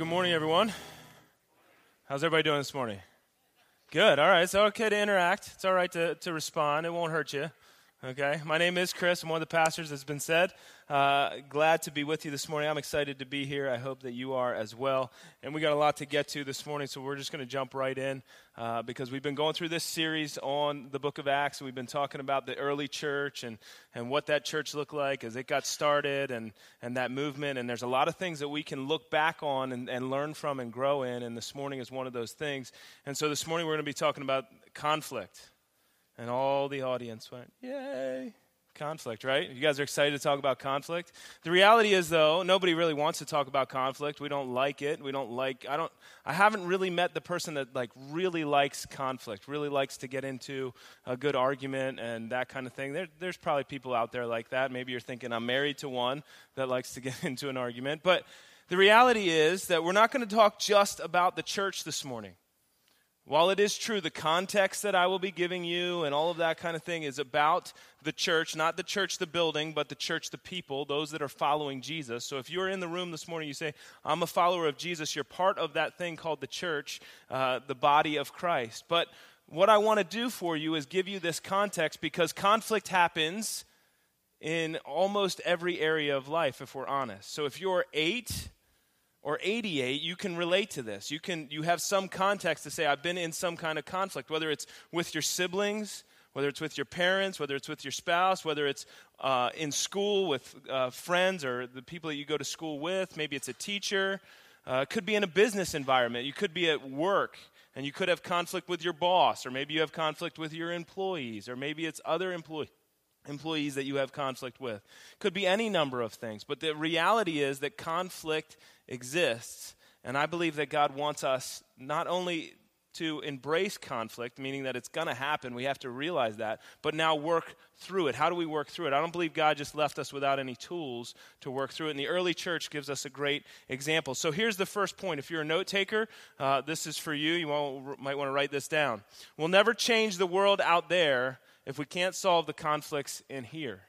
good morning, everyone. How's everybody doing this morning? Good. All right. It's okay to interact. It's all right to, to respond. It won't hurt you. Okay. My name is Chris. I'm one of the pastors, as been said. Uh, glad to be with you this morning. I'm excited to be here. I hope that you are as well. And we got a lot to get to this morning, so we're just going to jump right in uh, because we've been going through this series on the book of Acts, we've been talking about the early church and, and what that church looked like as it got started and, and that movement. And there's a lot of things that we can look back on and, and learn from and grow in, and this morning is one of those things. And so this morning we're going to be talking about conflict. And all the audience went, Yay! conflict, right? You guys are excited to talk about conflict. The reality is, though, nobody really wants to talk about conflict. We don't like it. We don't like. I don't. I haven't really met the person that like really likes conflict, really likes to get into a good argument and that kind of thing. There, there's probably people out there like that. Maybe you're thinking I'm married to one that likes to get into an argument, but the reality is that we're not going to talk just about the church this morning. While it is true, the context that I will be giving you and all of that kind of thing is about the church, not the church, the building, but the church, the people, those that are following Jesus. So if you're in the room this morning, you say, I'm a follower of Jesus, you're part of that thing called the church, uh, the body of Christ. But what I want to do for you is give you this context because conflict happens in almost every area of life, if we're honest. So if you're eight, or 88 you can relate to this. You can you have some context to say i've been in some kind of conflict whether it's with your siblings whether it's with your parents whether it's with your spouse whether it's uh, in school with uh, friends or the people that you go to school with. Maybe it's a teacher. Uh, it could be in a business environment. You could be at work and you could have conflict with your boss or maybe you have conflict with your employees or maybe it's other employees employees that you have conflict with. Could be any number of things, but the reality is that conflict exists. And I believe that God wants us not only to embrace conflict, meaning that it's going to happen, we have to realize that, but now work through it. How do we work through it? I don't believe God just left us without any tools to work through it. And the early church gives us a great example. So here's the first point. If you're a note taker, uh, this is for you. You might want to write this down. We'll never change the world out there if we can't solve the conflicts in here.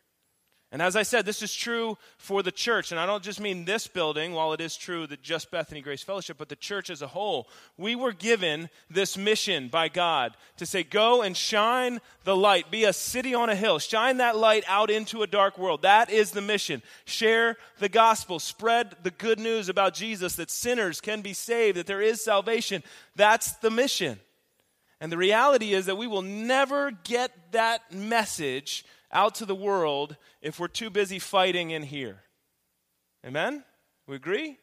And as I said, this is true for the church. And I don't just mean this building, while it is true that just Bethany Grace Fellowship, but the church as a whole. We were given this mission by God to say, go and shine the light. Be a city on a hill. Shine that light out into a dark world. That is the mission. Share the gospel. Spread the good news about Jesus that sinners can be saved, that there is salvation. That's the mission. And the reality is that we will never get that message out to the world if we're too busy fighting in here. Amen? We agree?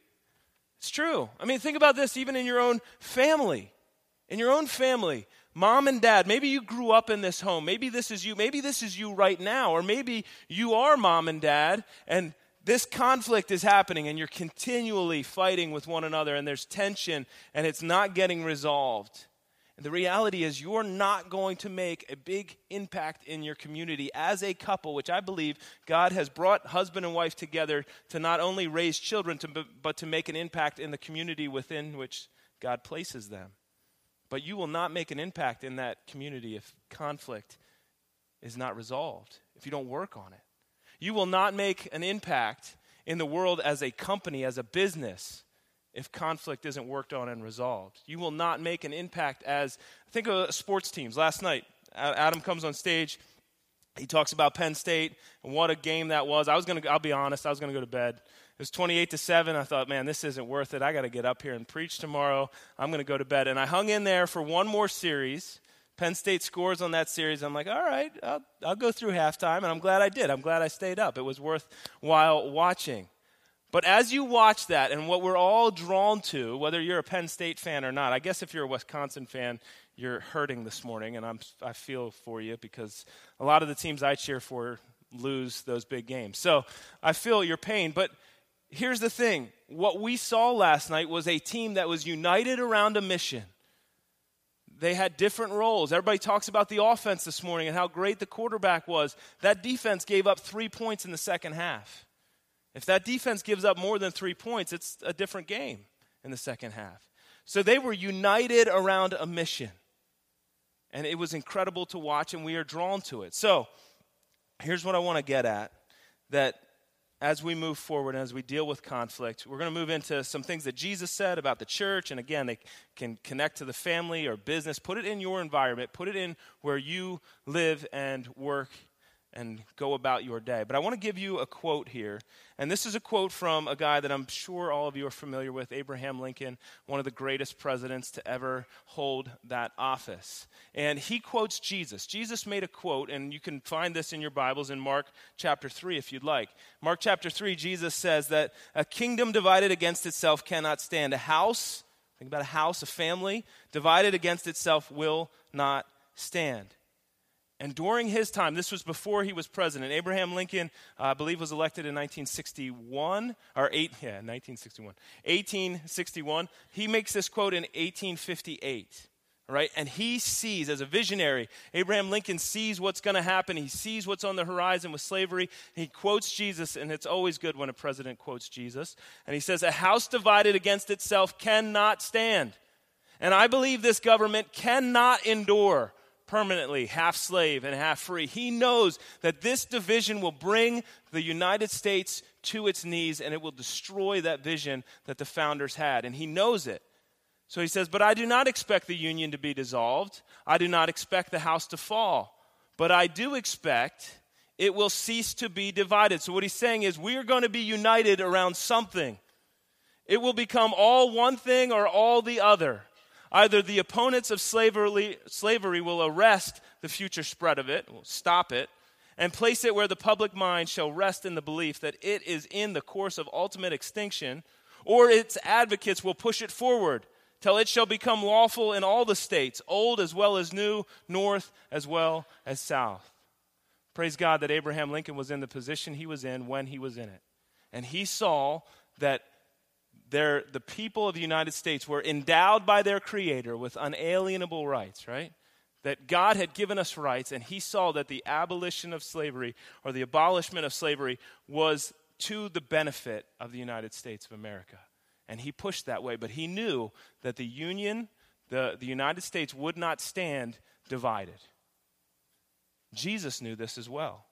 It's true. I mean, think about this even in your own family. In your own family, mom and dad, maybe you grew up in this home. Maybe this is you. Maybe this is you right now. Or maybe you are mom and dad, and this conflict is happening, and you're continually fighting with one another, and there's tension, and it's not getting resolved. And the reality is, you're not going to make a big impact in your community as a couple, which I believe God has brought husband and wife together to not only raise children, to, but to make an impact in the community within which God places them. But you will not make an impact in that community if conflict is not resolved, if you don't work on it. You will not make an impact in the world as a company, as a business, if conflict isn't worked on and resolved. You will not make an impact as, think of sports teams. Last night, Adam comes on stage. He talks about Penn State and what a game that was. I was going to, I'll be honest, I was going to go to bed. It was 28 to 7. I thought, man, this isn't worth it. I got to get up here and preach tomorrow. I'm going to go to bed. And I hung in there for one more series. Penn State scores on that series. I'm like, all right, I'll, I'll go through halftime. And I'm glad I did. I'm glad I stayed up. It was worthwhile watching. But as you watch that, and what we're all drawn to, whether you're a Penn State fan or not, I guess if you're a Wisconsin fan, you're hurting this morning, and I'm, I feel for you because a lot of the teams I cheer for lose those big games. So I feel your pain. But here's the thing what we saw last night was a team that was united around a mission. They had different roles. Everybody talks about the offense this morning and how great the quarterback was. That defense gave up three points in the second half. If that defense gives up more than three points, it's a different game in the second half. So they were united around a mission. And it was incredible to watch, and we are drawn to it. So here's what I want to get at that as we move forward and as we deal with conflict, we're going to move into some things that Jesus said about the church. And again, they can connect to the family or business. Put it in your environment, put it in where you live and work and go about your day. But I want to give you a quote here. And this is a quote from a guy that I'm sure all of you are familiar with Abraham Lincoln, one of the greatest presidents to ever hold that office. And he quotes Jesus. Jesus made a quote, and you can find this in your Bibles in Mark chapter 3 if you'd like. Mark chapter 3, Jesus says that a kingdom divided against itself cannot stand. A house, think about a house, a family, divided against itself will not stand. And during his time, this was before he was president, Abraham Lincoln, uh, I believe, was elected in 1961, or eight, yeah, 1961, 1861. He makes this quote in 1858, right? And he sees, as a visionary, Abraham Lincoln sees what's going to happen. He sees what's on the horizon with slavery. He quotes Jesus, and it's always good when a president quotes Jesus. And he says, A house divided against itself cannot stand. And I believe this government cannot endure permanently, half slave and half free. He knows that this division will bring the United States to its knees and it will destroy that vision that the founders had. And he knows it. So he says, But I do not expect the Union to be dissolved. I do not expect the house to fall. But I do expect it will cease to be divided. So what he's saying is, we are going to be united around something. It will become all one thing or all the other. Either the opponents of slavery, slavery will arrest the future spread of it, will stop it, and place it where the public mind shall rest in the belief that it is in the course of ultimate extinction, or its advocates will push it forward till it shall become lawful in all the states, old as well as new, north as well as south. Praise God that Abraham Lincoln was in the position he was in when he was in it. And he saw that the people of the United States were endowed by their Creator with unalienable rights, right? That God had given us rights, and He saw that the abolition of slavery or the abolishment of slavery was to the benefit of the United States of America. And He pushed that way, but He knew that the Union, the, the United States, would not stand divided. Jesus knew this as well.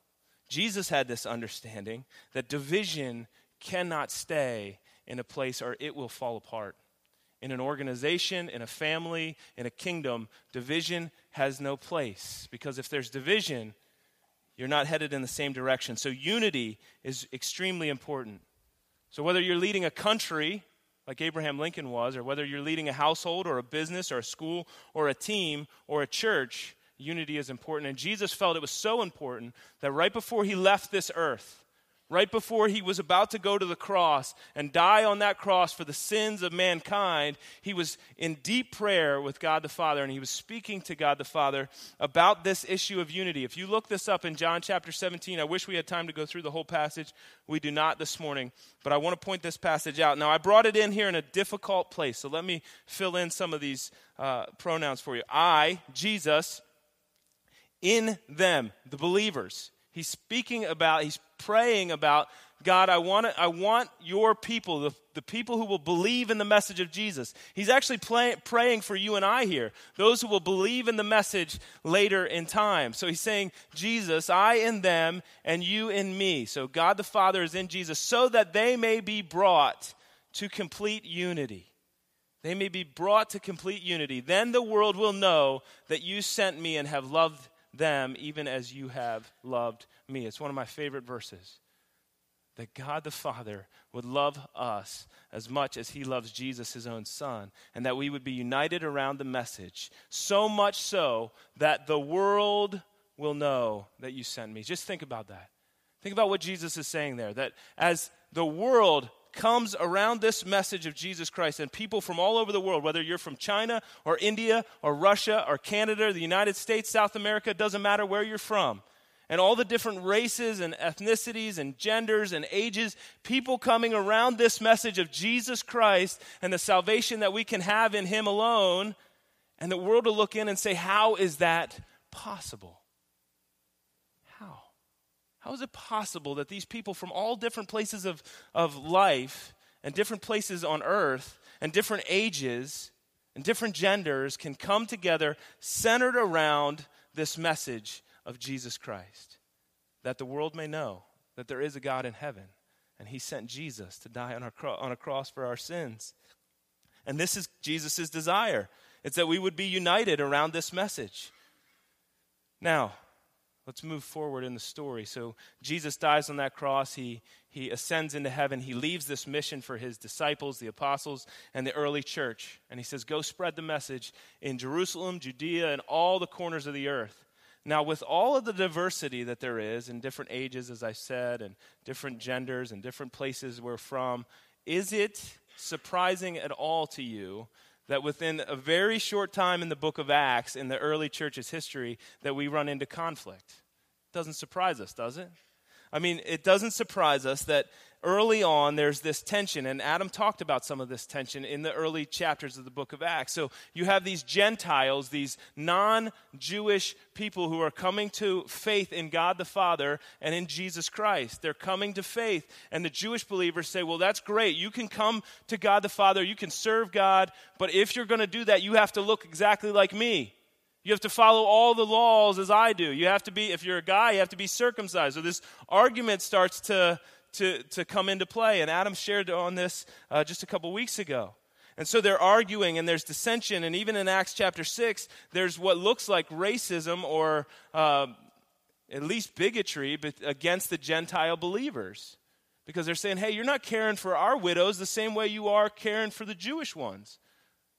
Jesus had this understanding that division cannot stay in a place or it will fall apart. In an organization, in a family, in a kingdom, division has no place because if there's division, you're not headed in the same direction. So unity is extremely important. So whether you're leading a country like Abraham Lincoln was, or whether you're leading a household or a business or a school or a team or a church, unity is important. And Jesus felt it was so important that right before he left this earth, right before he was about to go to the cross and die on that cross for the sins of mankind, he was in deep prayer with God the Father and he was speaking to God the Father about this issue of unity. If you look this up in John chapter 17, I wish we had time to go through the whole passage. We do not this morning, but I want to point this passage out. Now, I brought it in here in a difficult place, so let me fill in some of these uh, pronouns for you. I, Jesus, in them, the believers. He's speaking about, he's praying about, God, I want, I want your people, the, the people who will believe in the message of Jesus. He's actually play, praying for you and I here, those who will believe in the message later in time. So he's saying, Jesus, I in them and you in me. So God the Father is in Jesus so that they may be brought to complete unity. They may be brought to complete unity. Then the world will know that you sent me and have loved them even as you have loved me. It's one of my favorite verses. That God the Father would love us as much as he loves Jesus, his own son, and that we would be united around the message, so much so that the world will know that you sent me. Just think about that. Think about what Jesus is saying there that as the world comes around this message of Jesus Christ, and people from all over the world, whether you're from China or India or Russia or Canada, the United States, South America, doesn't matter where you're from, and all the different races and ethnicities and genders and ages, people coming around this message of Jesus Christ and the salvation that we can have in Him alone, and the world will look in and say, How is that possible? How is it possible that these people from all different places of, of life and different places on earth and different ages and different genders can come together centered around this message of Jesus Christ? That the world may know that there is a God in heaven, And he sent Jesus to die on a, cro- on a cross for our sins. And this is Jesus' desire. It's that we would be united around this message. Now, let's move forward in the story. So Jesus dies on that cross. He, he ascends into heaven. He leaves this mission for his disciples, the apostles, and the early church. And he says, Go spread the message in Jerusalem, Judea, and all the corners of the earth. Now, with all of the diversity that there is in different ages, as I said, and different genders and different places we're from, is it surprising at all to you that within a very short time in the book of Acts, in the early church's history, that we run into conflict. Doesn't surprise us, does it? I mean, it doesn't surprise us that early on there's this tension, and Adam talked about some of this tension in the early chapters of the book of Acts. So you have these Gentiles, these non Jewish people who are coming to faith in God the Father and in Jesus Christ. They're coming to faith, and the Jewish believers say, Well, that's great. You can come to God the Father, you can serve God, but if you're going to do that, you have to look exactly like me. You have to follow all the laws as I do. You have to be, if you're a guy, you have to be circumcised. So this argument starts to, to, to come into play. And Adam shared on this uh, just a couple weeks ago. And so they're arguing, and there's dissension. And even in Acts chapter 6, there's what looks like racism or uh, at least bigotry against the Gentile believers. Because they're saying, hey, you're not caring for our widows the same way you are caring for the Jewish ones.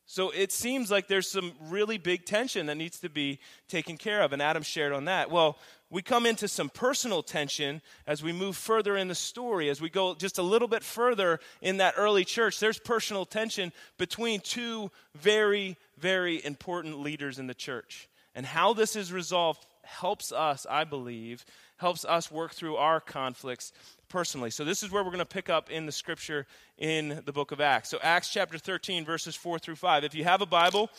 So it seems like there's some really big tension that needs to be taken care of, and Adam shared on that. Well, we come into some personal tension as we move further in the story. As we go just a little bit further in that early church, there's personal tension between two very, very important leaders in the church. And how this is resolved helps us, I believe, helps us work through our conflicts personally. So, this is where we're going to pick up in the scripture in the book of Acts. So, Acts chapter 13, verses 4 through 5. If you have a Bible,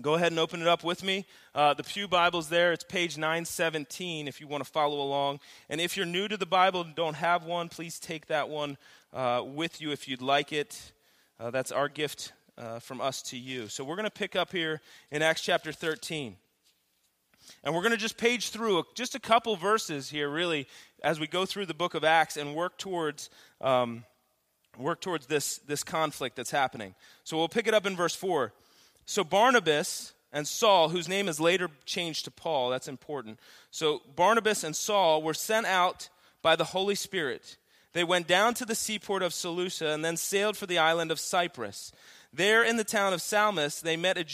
go ahead and open it up with me. Uh, the Pew Bible's there. It's page 917 if you want to follow along. And if you're new to the Bible and don't have one, please take that one uh, with you if you'd like it. Uh, that's our gift uh, from us to you. So, we're going to pick up here in Acts chapter 13. And we're going to just page through just a couple verses here, really, as we go through the book of Acts and work towards, um, work towards this, this conflict that's happening. So we'll pick it up in verse 4. So Barnabas and Saul, whose name is later changed to Paul, that's important. So Barnabas and Saul were sent out by the Holy Spirit. They went down to the seaport of Seleucia and then sailed for the island of Cyprus. There in the town of Salamis, they, met a,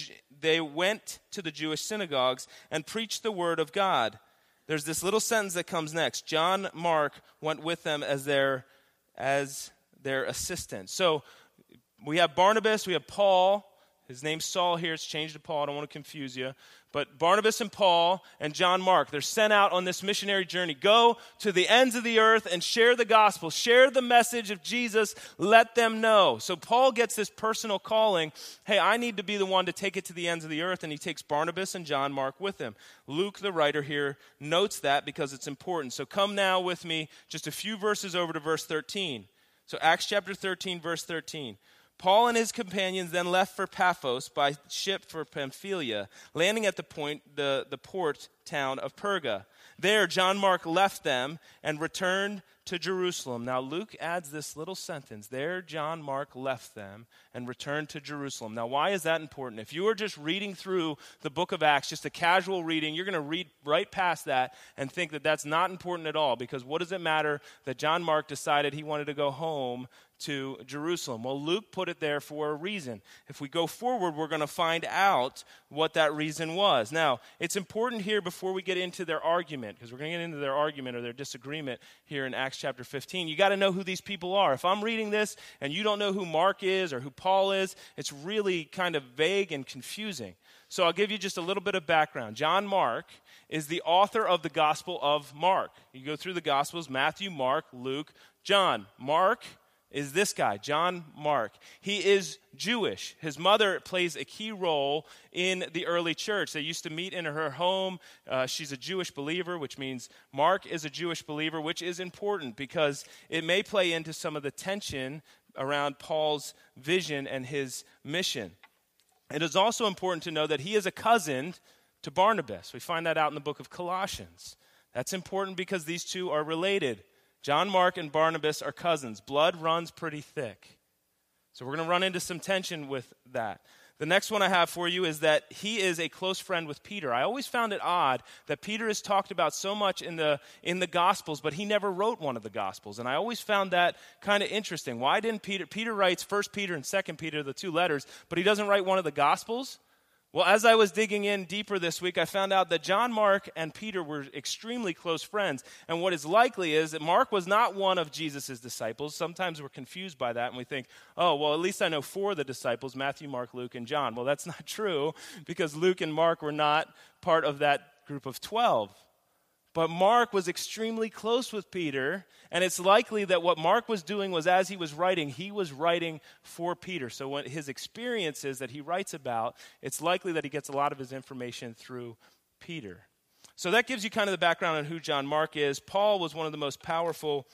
they went to the Jewish synagogues and preached the word of God. There's this little sentence that comes next. John Mark went with them as their, as their assistant. So we have Barnabas, we have Paul, his name's Saul here. It's changed to Paul. I don't want to confuse you. But Barnabas and Paul and John Mark, they're sent out on this missionary journey. Go to the ends of the earth and share the gospel. Share the message of Jesus. Let them know. So Paul gets this personal calling hey, I need to be the one to take it to the ends of the earth. And he takes Barnabas and John Mark with him. Luke, the writer here, notes that because it's important. So come now with me just a few verses over to verse 13. So Acts chapter 13, verse 13. Paul and his companions then left for Paphos by ship for Pamphylia, landing at the point the, the port town of Perga. There John Mark left them and returned to Jerusalem. Now Luke adds this little sentence. There John Mark left them and returned to Jerusalem. Now why is that important? If you are just reading through the book of Acts, just a casual reading, you're going to read right past that and think that that's not important at all because what does it matter that John Mark decided he wanted to go home to Jerusalem. Well, Luke put it there for a reason. If we go forward, we're going to find out what that reason was. Now, it's important here before we get into their argument, because we're going to get into their argument or their disagreement here in Acts chapter 15. You got to know who these people are. If I'm reading this and you don't know who Mark is or who Paul is, it's really kind of vague and confusing. So I'll give you just a little bit of background. John Mark is the author of the Gospel of Mark. You go through the Gospels Matthew, Mark, Luke, John. Mark is this guy, John Mark. He is Jewish. His mother plays a key role in the early church. They used to meet in her home. Uh, she's a Jewish believer, which means Mark is a Jewish believer, which is important because it may play into some of the tension around Paul's vision and his mission. It is also important to know that he is a cousin to Barnabas. We find that out in the book of Colossians. That's important because these two are related John Mark and Barnabas are cousins. Blood runs pretty thick. So we're going to run into some tension with that. The next one I have for you is that he is a close friend with Peter. I always found it odd that Peter is talked about so much in the, in the Gospels, but he never wrote one of the Gospels. And I always found that kind of interesting. Why didn't Peter? Peter writes 1 Peter and 2 Peter, the two letters, but he doesn't write one of the Gospels. Well, as I was digging in deeper this week, I found out that John Mark and Peter were extremely close friends. And what is likely is that Mark was not one of Jesus' disciples. Sometimes we're confused by that and we think, oh, well, at least I know four of the disciples Matthew, Mark, Luke, and John. Well, that's not true because Luke and Mark were not part of that group of 12. But Mark was extremely close with Peter, and it's likely that what Mark was doing was as he was writing, he was writing for Peter. So, when his experiences that he writes about, it's likely that he gets a lot of his information through Peter. So, that gives you kind of the background on who John Mark is. Paul was one of the most powerful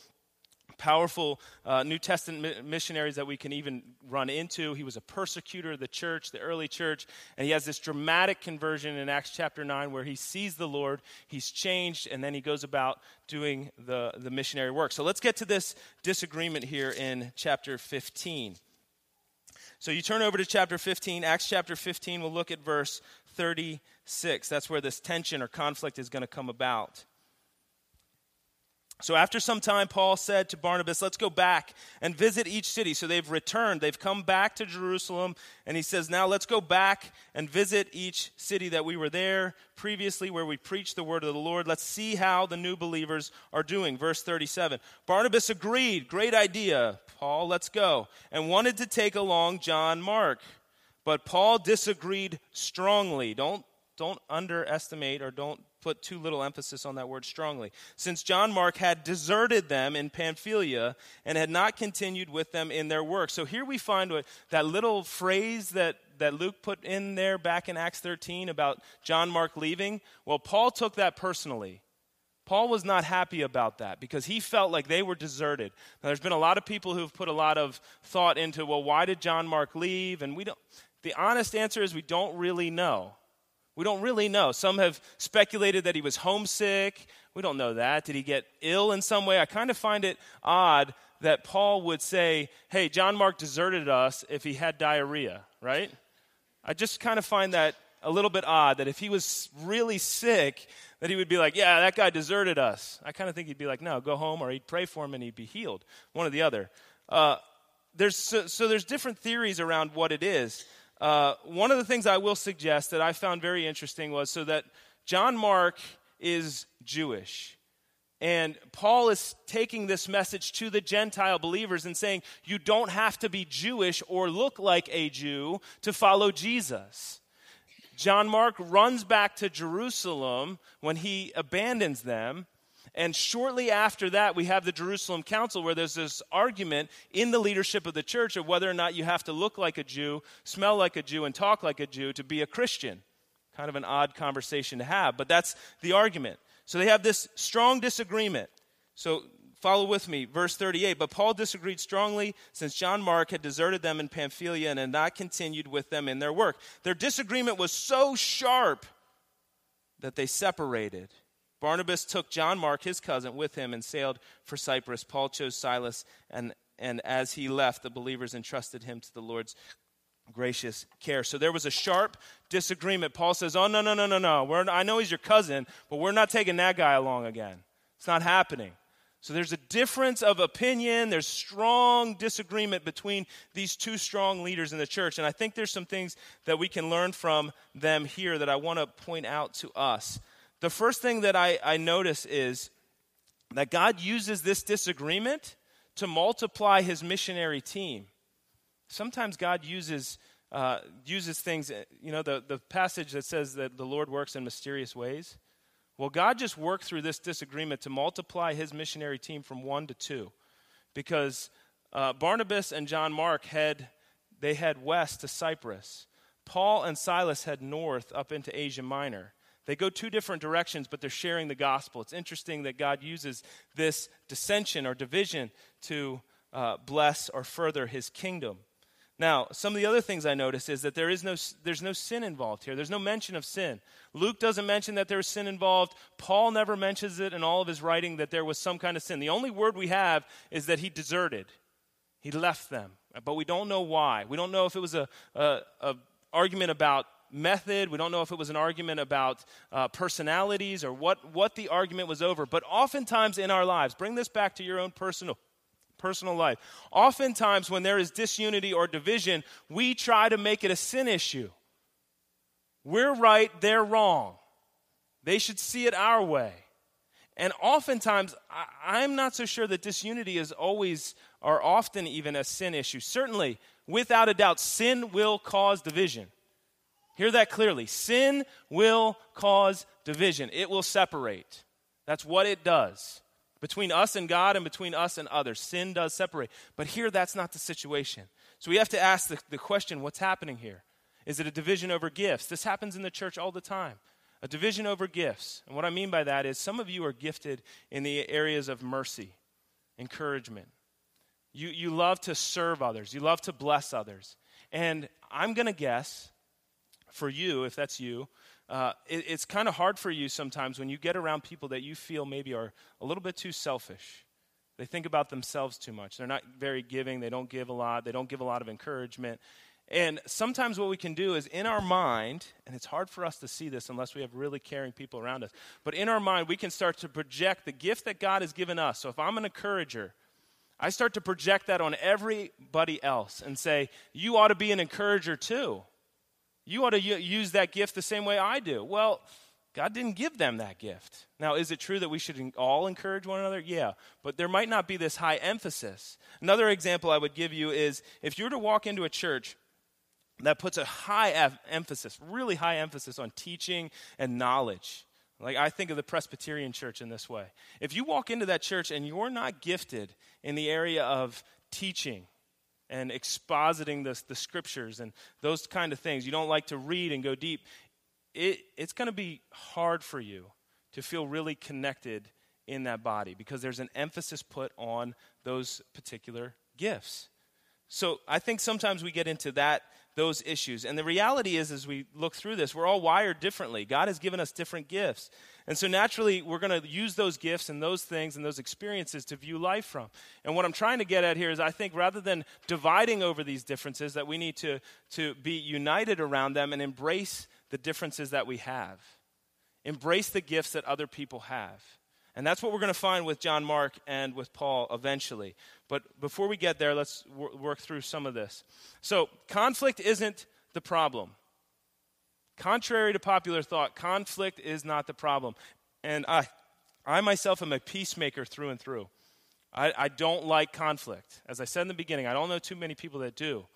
powerful uh, New Testament missionaries that we can even run into. He was a persecutor of the church, the early church, and he has this dramatic conversion in Acts chapter 9 where he sees the Lord, he's changed, and then he goes about doing the, the missionary work. So let's get to this disagreement here in chapter 15. So you turn over to chapter 15, Acts chapter 15, we'll look at verse 36. That's where this tension or conflict is going to come about. So, after some time, Paul said to Barnabas, Let's go back and visit each city. So, they've returned. They've come back to Jerusalem. And he says, Now let's go back and visit each city that we were there previously, where we preached the word of the Lord. Let's see how the new believers are doing. Verse 37. Barnabas agreed. Great idea, Paul. Let's go. And wanted to take along John Mark. But Paul disagreed strongly. Don't, don't underestimate or don't put too little emphasis on that word strongly. Since John Mark had deserted them in Pamphylia and had not continued with them in their work. So here we find what, that little phrase that, that Luke put in there back in Acts 13 about John Mark leaving. Well, Paul took that personally. Paul was not happy about that because he felt like they were deserted. Now, there's been a lot of people who've put a lot of thought into, well, why did John Mark leave? And we don't, the honest answer is we don't really know. We don't really know. Some have speculated that he was homesick. We don't know that. Did he get ill in some way? I kind of find it odd that Paul would say, hey, John Mark deserted us if he had diarrhea, right? I just kind of find that a little bit odd that if he was really sick, that he would be like, yeah, that guy deserted us. I kind of think he'd be like, no, go home, or he'd pray for him and he'd be healed. One or the other. Uh, there's, so, so there's different theories around what it is. Uh, one of the things I will suggest that I found very interesting was so that John Mark is Jewish. And Paul is taking this message to the Gentile believers and saying, you don't have to be Jewish or look like a Jew to follow Jesus. John Mark runs back to Jerusalem when he abandons them and shortly after that, we have the Jerusalem Council where there's this argument in the leadership of the church of whether or not you have to look like a Jew, smell like a Jew, and talk like a Jew to be a Christian. Kind of an odd conversation to have, but that's the argument. So they have this strong disagreement. So follow with me, verse 38. But Paul disagreed strongly since John Mark had deserted them in Pamphylia and had not continued with them in their work. Their disagreement was so sharp that they separated. Barnabas took John Mark, his cousin, with him and sailed for Cyprus. Paul chose Silas, and, and as he left, the believers entrusted him to the Lord's gracious care. So there was a sharp disagreement. Paul says, Oh, no, no, no, no, no. We're, I know he's your cousin, but we're not taking that guy along again. It's not happening. So there's a difference of opinion. There's strong disagreement between these two strong leaders in the church. And I think there's some things that we can learn from them here that I want to point out to us the first thing that I, I notice is that God uses this disagreement to multiply his missionary team. Sometimes God uses, uh, uses things, you know, the, the passage that says that the Lord works in mysterious ways. Well, God just worked through this disagreement to multiply his missionary team from one to two because uh, Barnabas and John Mark had, they head west to Cyprus. Paul and Silas head north up into Asia Minor. They go two different directions, but they're sharing the gospel. It's interesting that God uses this dissension or division to uh, bless or further his kingdom. Now, some of the other things I notice is that there is no, there's no sin involved here. There's no mention of sin. Luke doesn't mention that there's sin involved. Paul never mentions it in all of his writing that there was some kind of sin. The only word we have is that he deserted. He left them, but we don't know why. We don't know if it was a, a, a argument about method. We don't know if it was an argument about uh, personalities or what, what the argument was over. But oftentimes in our lives, bring this back to your own personal personal life. Oftentimes, when there is disunity or division, we try to make it a sin issue. We're right, they're wrong. They should see it our way. And oftentimes, I, am not so sure that disunity is always or often even a sin issue. Certainly, without a doubt, sin will cause division. Hear that clearly. Sin will cause division, it will separate. That's what it does. Between us and God and between us and others, sin does separate. But here, that's not the situation. So we have to ask the, the question what's happening here? Is it a division over gifts? This happens in the church all the time. A division over gifts. And what I mean by that is some of you are gifted in the areas of mercy, encouragement. You, you love to serve others, you love to bless others. And I'm going to guess for you, if that's you, uh, it, it's kind of hard for you sometimes when you get around people that you feel maybe are a little bit too selfish. They think about themselves too much. They're not very giving. They don't give a lot. They don't give a lot of encouragement. And sometimes what we can do is in our mind, and it's hard for us to see this unless we have really caring people around us, but in our mind, we can start to project the gift that God has given us. So if I'm an encourager, I start to project that on everybody else and say, You ought to be an encourager too. You ought to use that gift the same way I do. Well, God didn't give them that gift. Now, is it true that we should all encourage one another? Yeah, but there might not be this high emphasis. Another example I would give you is if you were to walk into a church that puts a high emphasis, really high emphasis on teaching and knowledge. Like I think of the Presbyterian church in this way. If you walk into that church and you're not gifted in the area of teaching and expositing the, the scriptures and those kind of things, you don't like to read and go deep, it, it's going to be hard for you to feel really connected in that body because there's an emphasis put on those particular gifts. So I think sometimes we get into that those issues. And the reality is, as we look through this, we're all wired differently. God has given us different gifts. And so naturally, we're going to use those gifts and those things and those experiences to view life from. And what I'm trying to get at here is I think rather than dividing over these differences, that we need to, to be united around them and embrace the differences that we have. Embrace the gifts that other people have. And that's what we're going to find with John Mark and with Paul eventually. But before we get there, let's w- work through some of this. So, conflict isn't the problem. Contrary to popular thought, conflict is not the problem. And I, I myself am a peacemaker through and through. I, I don't like conflict. As I said in the beginning, I don't know too many people that do.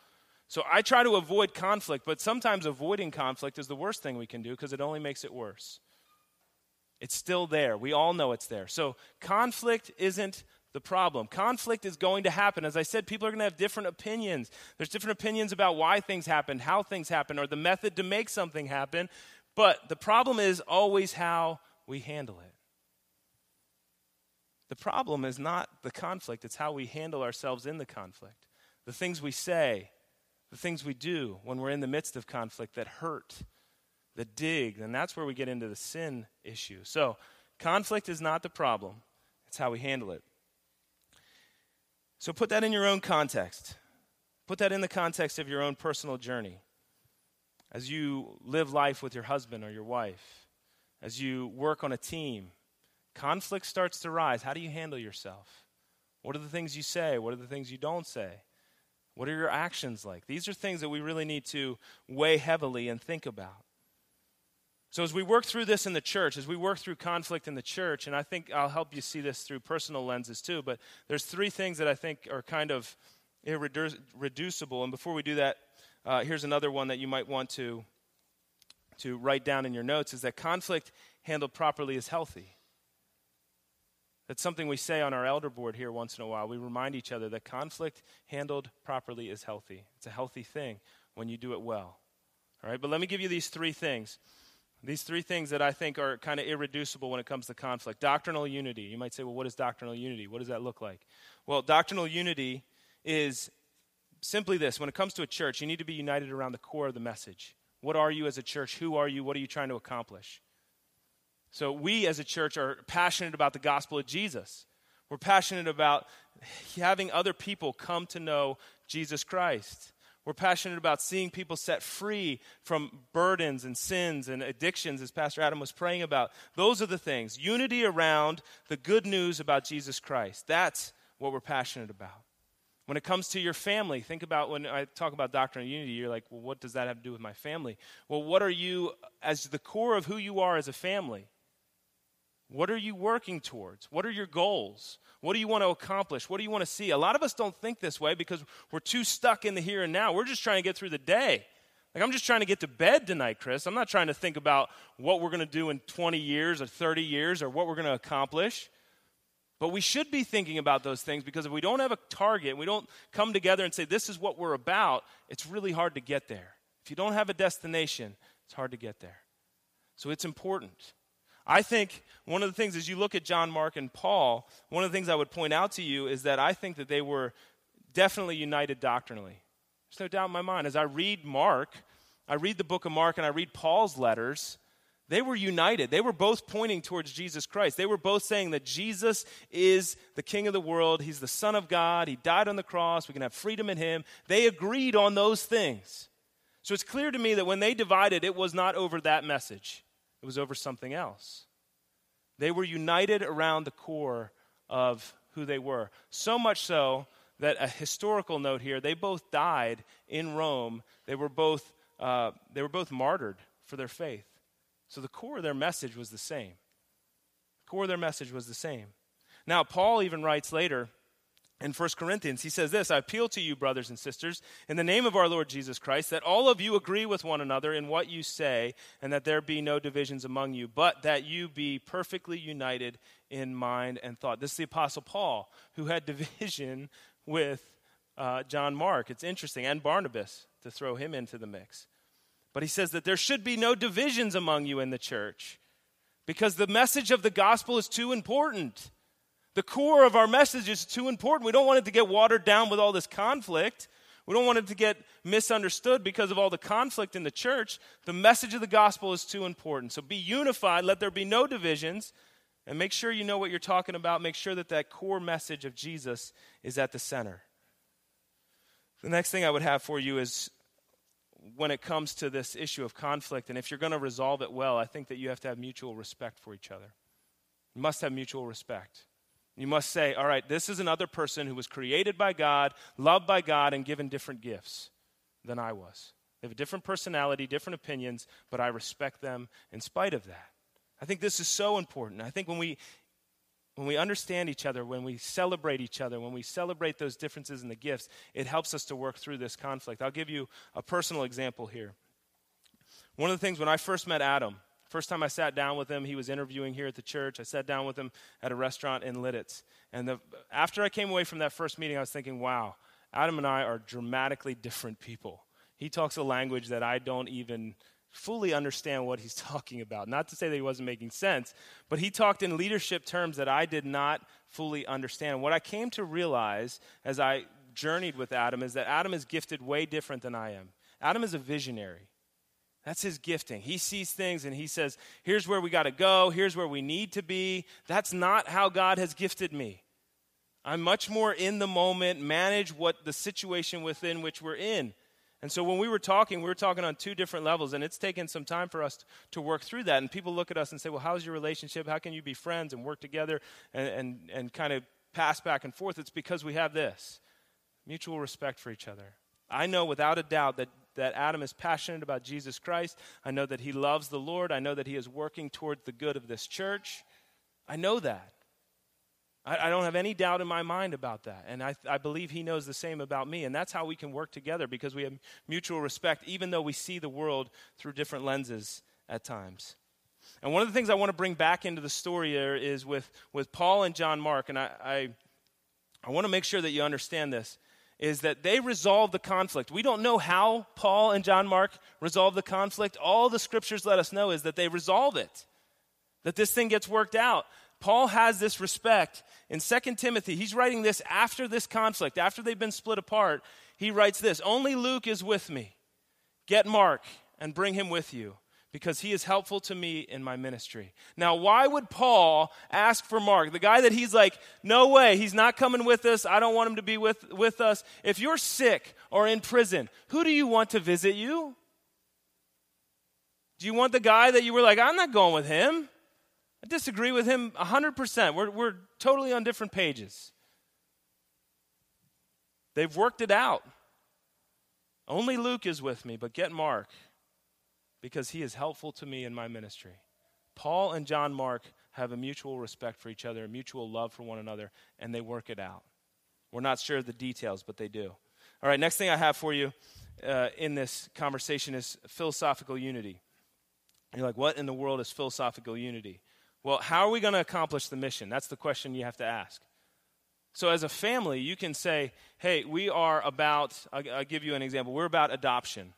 So I try to avoid conflict, but sometimes avoiding conflict is the worst thing we can do because it only makes it worse. It's still there. We all know it's there. So conflict isn't the problem. Conflict is going to happen. As I said, people are going to have different opinions. There's different opinions about why things happen, how things happen, or the method to make something happen. But the problem is always how we handle it. The problem is not the conflict, it's how we handle ourselves in the conflict. The things we say, the things we do when we're in the midst of conflict that hurt the dig, and that's where we get into the sin issue. So, conflict is not the problem, it's how we handle it. So, put that in your own context. Put that in the context of your own personal journey. As you live life with your husband or your wife, as you work on a team, conflict starts to rise. How do you handle yourself? What are the things you say? What are the things you don't say? What are your actions like? These are things that we really need to weigh heavily and think about. So, as we work through this in the church, as we work through conflict in the church, and I think I'll help you see this through personal lenses too, but there's three things that I think are kind of irreducible. And before we do that, uh, here's another one that you might want to, to write down in your notes is that conflict handled properly is healthy. That's something we say on our elder board here once in a while. We remind each other that conflict handled properly is healthy. It's a healthy thing when you do it well. All right, but let me give you these three things. These three things that I think are kind of irreducible when it comes to conflict. Doctrinal unity. You might say, well, what is doctrinal unity? What does that look like? Well, doctrinal unity is simply this when it comes to a church, you need to be united around the core of the message. What are you as a church? Who are you? What are you trying to accomplish? So, we as a church are passionate about the gospel of Jesus. We're passionate about having other people come to know Jesus Christ. We're passionate about seeing people set free from burdens and sins and addictions, as Pastor Adam was praying about. Those are the things. Unity around the good news about Jesus Christ. That's what we're passionate about. When it comes to your family, think about when I talk about doctrine of unity, you're like, well, what does that have to do with my family? Well, what are you, as the core of who you are as a family? What are you working towards? What are your goals? What do you want to accomplish? What do you want to see? A lot of us don't think this way because we're too stuck in the here and now. We're just trying to get through the day. Like, I'm just trying to get to bed tonight, Chris. I'm not trying to think about what we're going to do in 20 years or 30 years or what we're going to accomplish. But we should be thinking about those things because if we don't have a target, we don't come together and say, this is what we're about, it's really hard to get there. If you don't have a destination, it's hard to get there. So it's important. I think one of the things as you look at John, Mark, and Paul, one of the things I would point out to you is that I think that they were definitely united doctrinally. There's no doubt in my mind. As I read Mark, I read the book of Mark and I read Paul's letters, they were united. They were both pointing towards Jesus Christ. They were both saying that Jesus is the King of the world. He's the Son of God. He died on the cross. We can have freedom in Him. They agreed on those things. So it's clear to me that when they divided, it was not over that message, it was over something else. They were united around the core of who they were. So much so that a historical note here, they both died in Rome. They were both, uh, they were both martyred for their faith. So the core of their message was the same. The core of their message was the same. Now, Paul even writes later in 1 Corinthians, he says this I appeal to you, brothers and sisters, in the name of our Lord Jesus Christ, that all of you agree with one another in what you say, and that there be no divisions among you, but that you be perfectly united in mind and thought. This is the Apostle Paul, who had division with uh, John Mark. It's interesting, and Barnabas, to throw him into the mix. But he says that there should be no divisions among you in the church because the message of the gospel is too important. The core of our message is too important. We don't want it to get watered down with all this conflict. We don't want it to get misunderstood because of all the conflict in the church. The message of the gospel is too important. So be unified, let there be no divisions, and make sure you know what you're talking about. Make sure that that core message of Jesus is at the center. The next thing I would have for you is when it comes to this issue of conflict, and if you're going to resolve it well, I think that you have to have mutual respect for each other. You must have mutual respect. You must say, all right, this is another person who was created by God, loved by God, and given different gifts than I was. They have a different personality, different opinions, but I respect them in spite of that. I think this is so important. I think when we when we understand each other, when we celebrate each other, when we celebrate those differences in the gifts, it helps us to work through this conflict. I'll give you a personal example here. One of the things when I first met Adam, first time I sat down with him, he was interviewing here at the church. I sat down with him at a restaurant in Lititz. And the, after I came away from that first meeting, I was thinking, wow, Adam and I are dramatically different people. He talks a language that I don't even fully understand what he's talking about. Not to say that he wasn't making sense, but he talked in leadership terms that I did not fully understand. What I came to realize as I journeyed with Adam is that Adam is gifted way different than I am. Adam is a visionary. That's his gifting. He sees things and he says, here's where we got to go, here's where we need to be. That's not how God has gifted me. I'm much more in the moment, manage what the situation within which we're in. And so when we were talking, we were talking on two different levels, and it's taken some time for us to work through that. And people look at us and say, Well, how's your relationship? How can you be friends and work together and, and, and kind of pass back and forth? It's because we have this mutual respect for each other. I know without a doubt that, that Adam is passionate about Jesus Christ. I know that he loves the Lord. I know that he is working toward the good of this church. I know that. I, I, don't have any doubt in my mind about that. And I, I believe he knows the same about me. And that's how we can work together because we have mutual respect, even though we see the world through different lenses at times. And one of the things I want to bring back into the story here is with, with Paul and John Mark, and I, I, I want to make sure that you understand this, is that they resolve the conflict. We don't know how Paul and John Mark resolve the conflict. All the scriptures let us know is that they resolve it, that this thing gets worked out. Paul has this respect in 2 Timothy. He's writing this after this conflict, after they've been split apart. he writes this Only Luke is with me. Get Mark and bring him with you because he is helpful to me in my ministry. Now, why would Paul ask for Mark? The guy that he's like, no way, he's not coming with us. I don't want him to be with, with us. If you're sick or in prison, who do you want to visit you? Do you want the guy that you were like, I'm not going with him? I disagree with him 100%. We're, we're totally on different pages. They've worked it out. Only Luke is with me, but get Mark because he is helpful to me in my ministry. Paul and John Mark have a mutual respect for each other, a mutual love for one another, and they work it out. We're not sure of the details, but they do. All right, next thing I have for you uh, in this conversation is philosophical unity. You're like, what in the world is philosophical unity? Well, how are we going to accomplish the mission? That's the question you have to ask. So, as a family, you can say, hey, we are about, I'll, I'll give you an example, we're about adoption.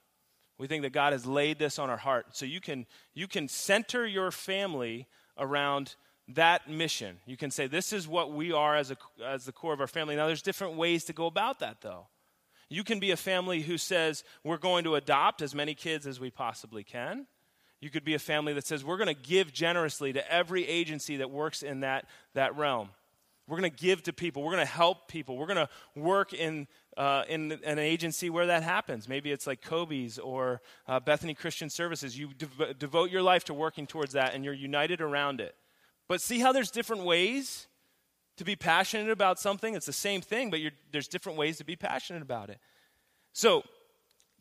We think that God has laid this on our heart. So you can, you can center your family around that mission. You can say, This is what we are as, a, as the core of our family. Now, there's different ways to go about that, though. You can be a family who says, We're going to adopt as many kids as we possibly can. You could be a family that says, We're going to give generously to every agency that works in that, that realm. We're going to give to people. We're going to help people. We're going to work in, uh, in an agency where that happens. Maybe it's like COBYS or uh, Bethany Christian Services. You dev- devote your life to working towards that and you're united around it. But see how there's different ways to be passionate about something? It's the same thing, but there's different ways to be passionate about it. So,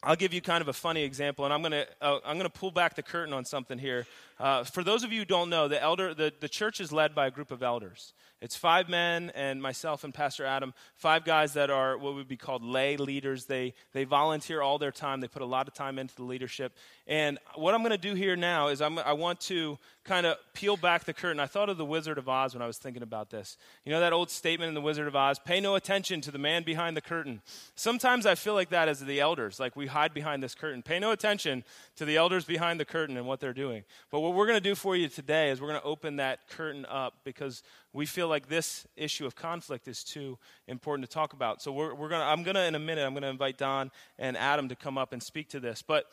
I'll give you kind of a funny example, and I'm going to uh, I'm going to pull back the curtain on something here. Uh, for those of you who don't know, the elder the, the church is led by a group of elders. It's five men and myself and Pastor Adam, five guys that are what would be called lay leaders. They, they volunteer all their time, they put a lot of time into the leadership. And what I'm going to do here now is I'm, I want to kind of peel back the curtain. I thought of the Wizard of Oz when I was thinking about this. You know that old statement in the Wizard of Oz pay no attention to the man behind the curtain. Sometimes I feel like that as the elders, like we hide behind this curtain. Pay no attention to the elders behind the curtain and what they're doing. But what we're going to do for you today is we're going to open that curtain up because we feel like this issue of conflict is too important to talk about. So we're, we're gonna, I'm going to, in a minute, I'm going to invite Don and Adam to come up and speak to this. But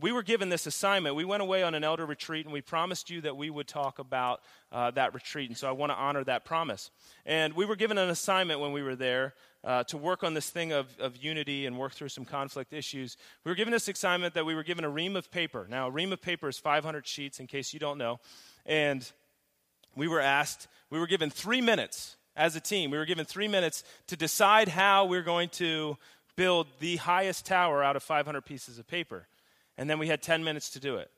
we were given this assignment. We went away on an elder retreat, and we promised you that we would talk about uh, that retreat. And so I want to honor that promise. And we were given an assignment when we were there uh, to work on this thing of, of unity and work through some conflict issues. We were given this assignment that we were given a ream of paper. Now, a ream of paper is 500 sheets, in case you don't know. And we were asked, we were given three minutes as a team. We were given three minutes to decide how we're going to build the highest tower out of 500 pieces of paper. And then we had 10 minutes to do it.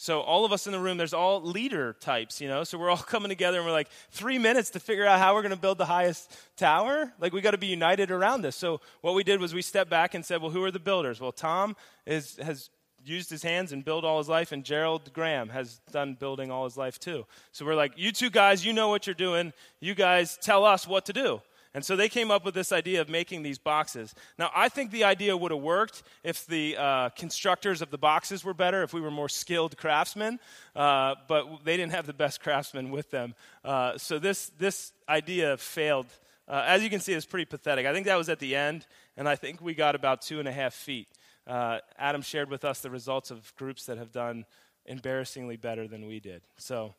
So all of us in the room, there's all leader types, you know. So we're all coming together and we're like, three minutes to figure out how we're going to build the highest tower. Like we got to be united around this. So what we did was we stepped back and said, well, who are the builders? Well, Tom is has used his hands and built all his life, and Gerald Graham has done building all his life too. So we're like, you two guys, you know what you're doing. You guys tell us what to do. And so they came up with this idea of making these boxes. Now, I think the idea would have worked if the uh, constructors of the boxes were better, if we were more skilled craftsmen, uh, but they didn't have the best craftsmen with them. Uh, so this, this idea failed. Uh, as you can see, it's pretty pathetic. I think that was at the end, and I think we got about two and a half feet. Uh, Adam shared with us the results of groups that have done embarrassingly better than we did. So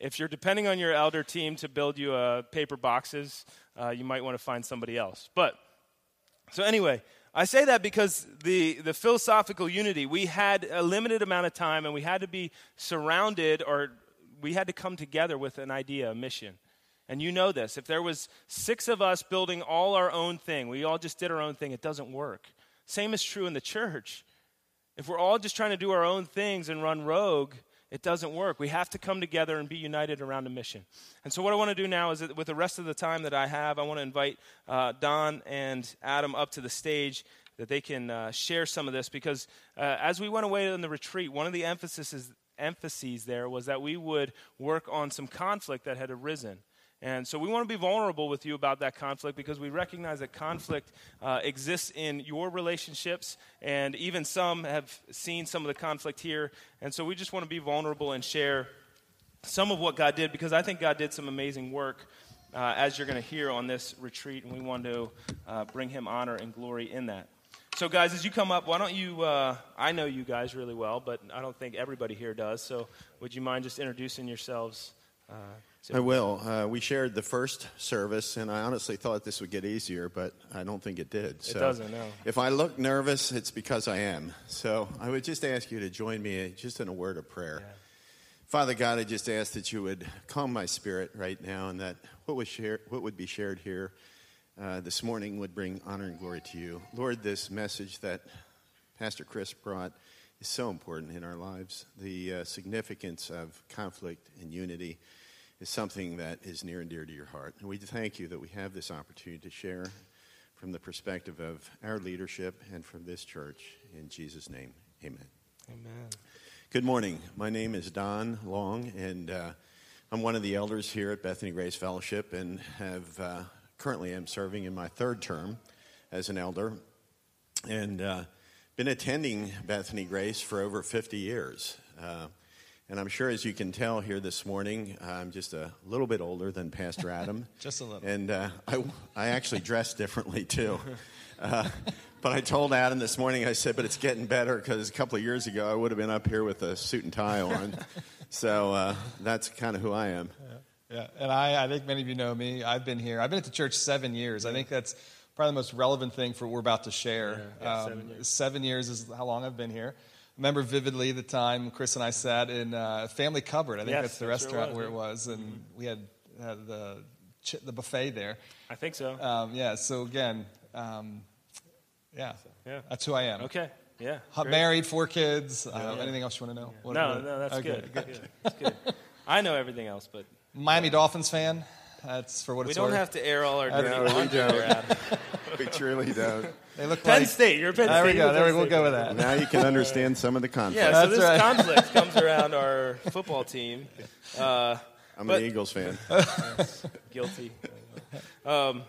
if you're depending on your elder team to build you uh, paper boxes, uh, you might want to find somebody else. But, so anyway, I say that because the, the philosophical unity, we had a limited amount of time and we had to be surrounded or we had to come together with an idea, a mission. And you know this. If there was six of us building all our own thing, we all just did our own thing, it doesn't work. Same is true in the church. If we're all just trying to do our own things and run rogue, it doesn't work. We have to come together and be united around a mission. And so, what I want to do now is with the rest of the time that I have, I want to invite uh, Don and Adam up to the stage that they can uh, share some of this because uh, as we went away on the retreat, one of the emphases, emphases there was that we would work on some conflict that had arisen. And so we want to be vulnerable with you about that conflict because we recognize that conflict uh, exists in your relationships, and even some have seen some of the conflict here. And so we just want to be vulnerable and share some of what God did because I think God did some amazing work uh, as you're going to hear on this retreat, and we want to uh, bring him honor and glory in that. So, guys, as you come up, why don't you? Uh, I know you guys really well, but I don't think everybody here does. So, would you mind just introducing yourselves? I will. Uh, we shared the first service, and I honestly thought this would get easier, but I don't think it did. So it doesn't, no. If I look nervous, it's because I am. So I would just ask you to join me just in a word of prayer. Yeah. Father God, I just ask that you would calm my spirit right now, and that what was shared, what would be shared here uh, this morning would bring honor and glory to you. Lord, this message that Pastor Chris brought is so important in our lives. The uh, significance of conflict and unity is something that is near and dear to your heart. And we thank you that we have this opportunity to share from the perspective of our leadership and from this church. In Jesus' name, amen. Amen. Good morning. My name is Don Long, and uh, I'm one of the elders here at Bethany Grace Fellowship and have uh, currently am serving in my third term as an elder, and uh, been attending Bethany Grace for over 50 years. And I'm sure, as you can tell here this morning, I'm just a little bit older than Pastor Adam. just a little. And uh, I, I actually dress differently too. Uh, but I told Adam this morning, I said, but it's getting better because a couple of years ago I would have been up here with a suit and tie on. so uh, that's kind of who I am. Yeah. Yeah, and I, I think many of you know me. I've been here. I've been at the church seven years. I think that's probably the most relevant thing for what we're about to share. Yeah, yeah, um, seven, years. seven, years. is how long I've been here. Remember vividly the time Chris and I sat in uh, Family Cupboard. I think yes, that's the restaurant sure where it was, and mm-hmm. we had, had the the buffet there. I think so. Um, yeah. So again, um, yeah, yeah, that's who I am. Okay. Yeah. Married, four kids. Uh, anything else you want to know? What, no, what? no, that's okay, good. good. That's good. I know everything else, but Miami Dolphins fan. That's for what it's like. we it's don't worth. have to air all our dirty no, we don't. we truly don't. They look Penn like, State. You're Penn there State. We go. There we go. We'll go with that. Now you can understand some of the conflict. Yeah, so this right. conflict comes around our football team. Uh, I'm but, an Eagles fan. guilty. Um,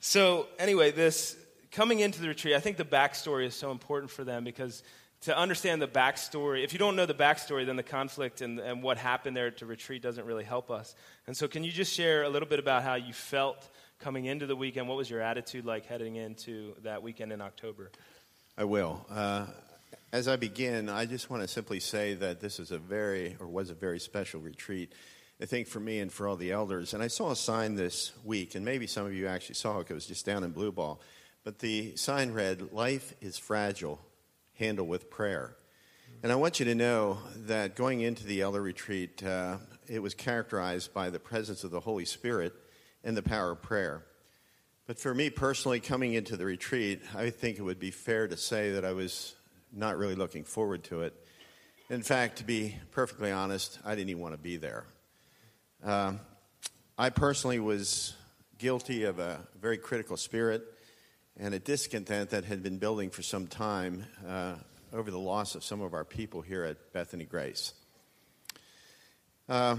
so anyway, this coming into the retreat, I think the backstory is so important for them because to understand the backstory. If you don't know the backstory, then the conflict and, and what happened there to retreat doesn't really help us. And so, can you just share a little bit about how you felt coming into the weekend? What was your attitude like heading into that weekend in October? I will. Uh, as I begin, I just want to simply say that this is a very, or was a very special retreat. I think for me and for all the elders. And I saw a sign this week, and maybe some of you actually saw it because it was just down in Blue Ball. But the sign read, Life is fragile, handle with prayer. And I want you to know that going into the elder retreat, uh, it was characterized by the presence of the Holy Spirit and the power of prayer. But for me personally, coming into the retreat, I think it would be fair to say that I was not really looking forward to it. In fact, to be perfectly honest, I didn't even want to be there. Um, I personally was guilty of a very critical spirit and a discontent that had been building for some time uh, over the loss of some of our people here at Bethany Grace. Uh,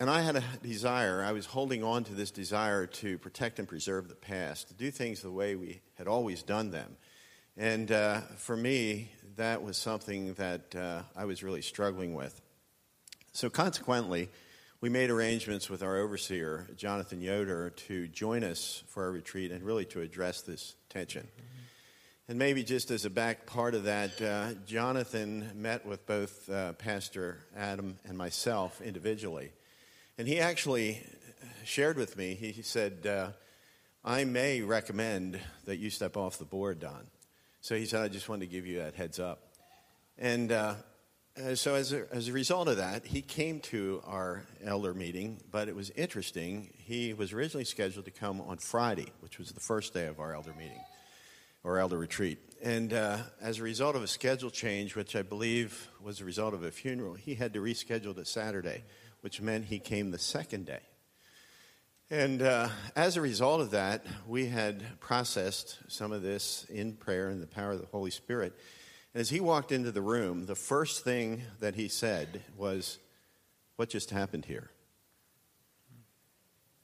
and I had a desire, I was holding on to this desire to protect and preserve the past, to do things the way we had always done them. And uh, for me, that was something that uh, I was really struggling with. So consequently, we made arrangements with our overseer, Jonathan Yoder, to join us for our retreat and really to address this tension. And maybe just as a back part of that, uh, Jonathan met with both uh, Pastor Adam and myself individually. And he actually shared with me, he, said, uh, I may recommend that you step off the board, Don. So he said, I just wanted to give you that heads up. And uh, so, as a, as a result of that, he came to our elder meeting, but it was interesting. He was originally scheduled to come on Friday, which was the first day of our elder meeting or elder retreat. And uh, as a result of a schedule change, which I believe was a result of a funeral, he had to reschedule to Saturday, which meant he came the second day. And uh, as a result of that, we had processed some of this in prayer and the power of the Holy Spirit. As he walked into the room, the first thing that he said was, What just happened here?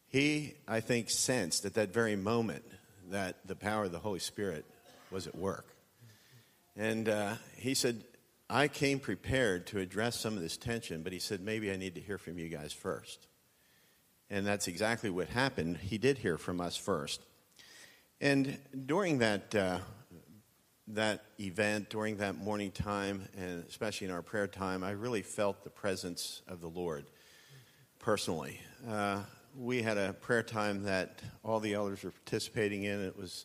He, I think, sensed at that very moment that the power of the Holy Spirit was at work. And uh, he said, I came prepared to address some of this tension, but he said, maybe I need to hear from you guys first. And that's exactly what happened. He did hear from us first. And during that, uh, that event, during that morning time, and especially in our prayer time, I really felt the presence of the Lord personally. Uh, we had a prayer time that all the elders were participating in. It was,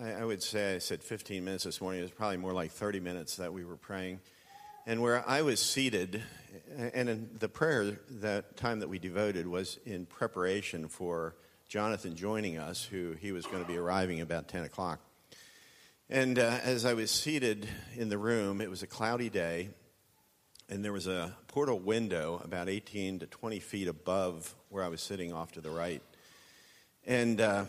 I, I, would say, I said 15 minutes this morning. It was probably more like 30 minutes that we were praying. And where I was seated, and the prayer, that time that we devoted was in preparation for Jonathan joining us, who he was going to be arriving about 10 o'clock. And uh, as I was seated in the room, it was a cloudy day, and there was a portal window about 18 to 20 feet above where I was sitting off to the right. And uh,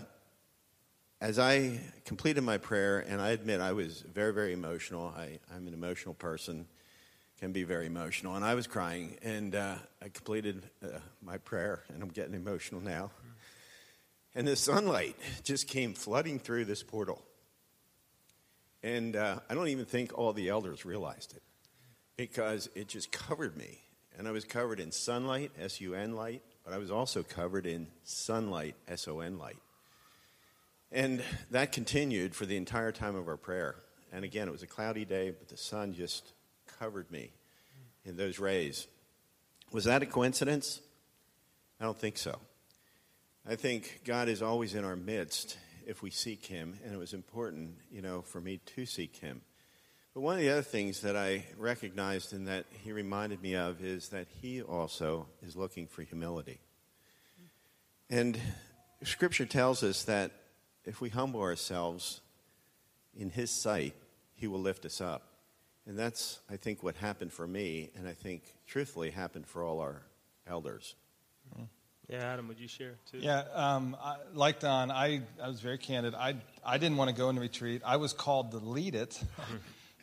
as I completed my prayer, and I admit I was very, very emotional, I, I'm an emotional person, can be very emotional, and I was crying, and uh, I completed uh, my prayer, and I'm getting emotional now. And the sunlight just came flooding through this portal. And uh, I don't even think all the elders realized it because it just covered me. And I was covered in sunlight, S U N light, but I was also covered in sunlight, S O N light. And that continued for the entire time of our prayer. And again, it was a cloudy day, but the sun just covered me in those rays. Was that a coincidence? I don't think so. I think God is always in our midst if we seek Him, and it was important, you know, for me to seek Him. But one of the other things that I recognized and that he reminded me of is that he also is looking for humility. And Scripture tells us that if we humble ourselves in his sight, he will lift us up. And that's, I think, what happened for me, and I think, truthfully, happened for all our elders. Hmm. Yeah, Adam, would you share too? Yeah, um, I, like Don, I, I was very candid. I, I didn't want to go into retreat. I was called to lead it.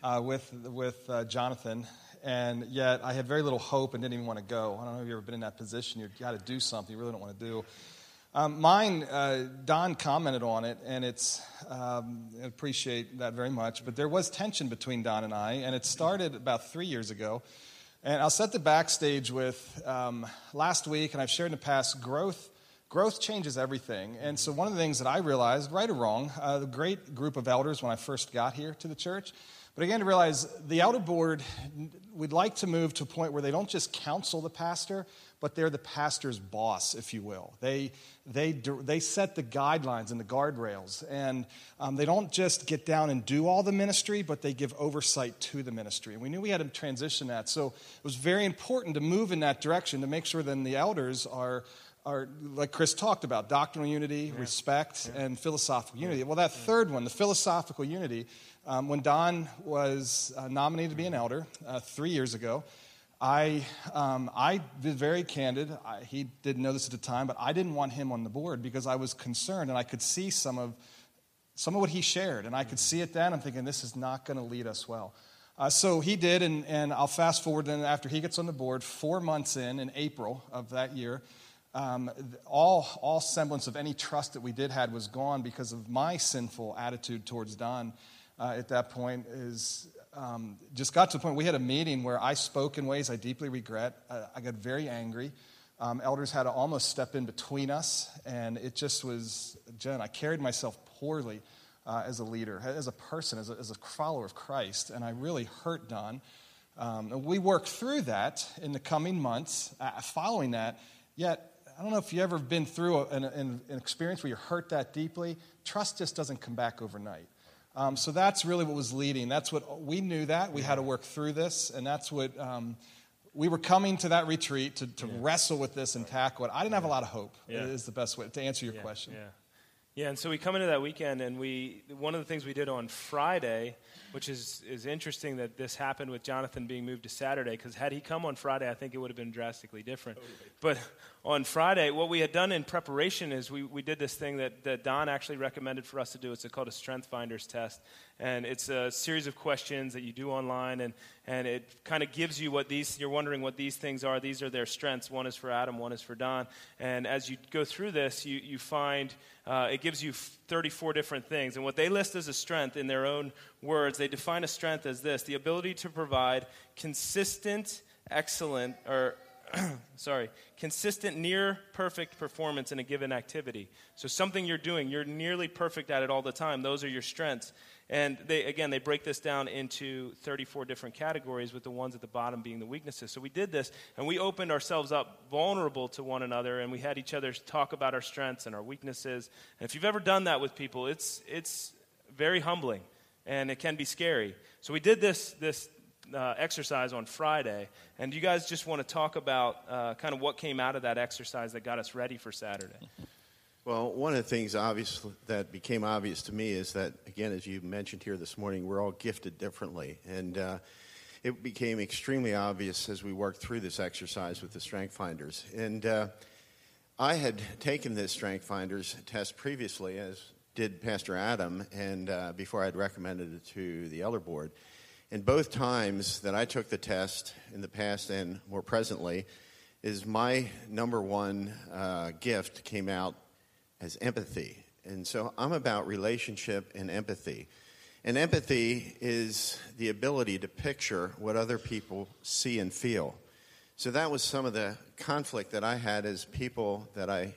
uh, with, with uh, Jonathan, and yet I had very little hope and didn't even want to go. I don't know if you've ever been in that position. You've got to do something you really don't want to do. Um, mine, uh, Don commented on it, and it's, um, I appreciate that very much, but there was tension between Don and I, and it started about three years ago. And I'll set the backstage with um, last week, and I've shared in the past, growth growth changes everything. And so, one of the things that I realized, right or wrong, uh, the great group of elders when I first got here to the church, but again, to realize the outer board, we'd like to move to a point where they don't just counsel the pastor, but they're the pastor's boss, if you will. They, they, they set the guidelines and the guardrails. And um, they don't just get down and do all the ministry, but they give oversight to the ministry. And we knew we had to transition that. So it was very important to move in that direction to make sure then the elders are are like Chris talked about doctrinal unity, yeah. respect, yeah. and philosophical unity. Well, that third one, the philosophical unity, um, when Don was uh, nominated to be an elder uh, three years ago, I, um, I was very candid. I, he didn't know this at the time, but I didn't want him on the board because I was concerned and I could see some of, some of what he shared. And I could see it then. I'm thinking, this is not going to lead us well. Uh, so he did, and, and I'll fast forward then after he gets on the board, four months in, in April of that year, um, all, all semblance of any trust that we did had was gone because of my sinful attitude towards Don uh, at that point is um, just got to the point we had a meeting where I spoke in ways I deeply regret. I, I got very angry. Um, elders had to almost step in between us, and it just was, Jen, I carried myself poorly uh, as a leader, as a person, as a, as a, follower of Christ, and I really hurt Don. Um, we worked through that in the coming months uh, following that, yet I don't know if you've ever been through an, an, an experience where you're hurt that deeply. Trust just doesn't come back overnight. Um, so that's really what was leading. That's what we knew that we had to work through this, and that's what um, we were coming to that retreat to, to yeah. wrestle with this and tackle it. I didn't have a lot of hope. Yeah. Is the best way to answer your yeah. question. Yeah. Yeah, and so we come into that weekend, and we one of the things we did on Friday, which is is interesting that this happened with Jonathan being moved to Saturday, because had he come on Friday, I think it would have been drastically different. Totally. But on Friday, what we had done in preparation is we, we did this thing that, that Don actually recommended for us to do. It's called a Strength Finders test. And it's a series of questions that you do online, and, and it kind of gives you what these, you're wondering what these things are. These are their strengths. One is for Adam, one is for Don. And as you go through this, you, you find uh, it gives you 34 different things. And what they list as a strength in their own words, they define a strength as this the ability to provide consistent, excellent, or sorry, consistent near perfect performance in a given activity. So something you're doing, you're nearly perfect at it all the time. Those are your strengths. And they, again, they break this down into 34 different categories, with the ones at the bottom being the weaknesses. So we did this, and we opened ourselves up vulnerable to one another, and we had each other talk about our strengths and our weaknesses. And if you've ever done that with people, it's, it's very humbling, and it can be scary. So we did this, this uh, exercise on Friday, and you guys just want to talk about uh, kind of what came out of that exercise that got us ready for Saturday. Well, one of the things obvious that became obvious to me is that, again, as you mentioned here this morning, we're all gifted differently. And uh, it became extremely obvious as we worked through this exercise with the Strength Finders. And uh, I had taken this Strength Finders test previously, as did Pastor Adam, and uh, before I'd recommended it to the Elder Board. And both times that I took the test in the past and more presently, is my number one uh, gift came out as empathy. And so I'm about relationship and empathy. And empathy is the ability to picture what other people see and feel. So that was some of the conflict that I had as people that I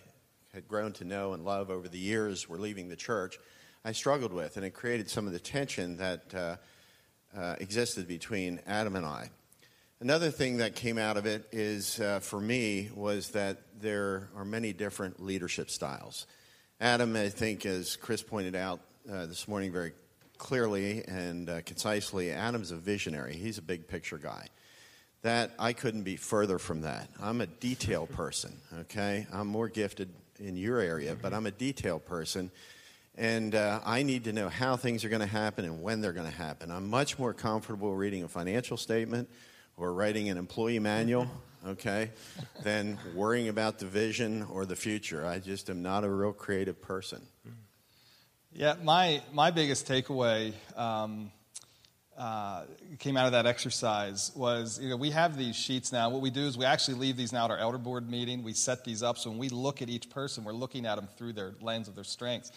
had grown to know and love over the years were leaving the church. I struggled with, and it created some of the tension that uh, uh, existed between Adam and I. Another thing that came out of it is, uh, for me, was that there are many different leadership styles. Adam, I think, as Chris pointed out uh, this morning very clearly and uh, concisely, Adam's a visionary. He's a big picture guy. That I couldn't be further from that. I'm a detail person, okay? I'm more gifted in your area, but I'm a detail person. And uh, I need to know how things are going to happen and when they're going to happen. I'm much more comfortable reading a financial statement or writing an employee manual, okay, than worrying about the vision or the future. I just am not a real creative person. Yeah, my, my biggest takeaway um, uh, came out of that exercise was you know, we have these sheets now. What we do is we actually leave these now at our elder board meeting. We set these up so when we look at each person, we're looking at them through their lens of their strengths.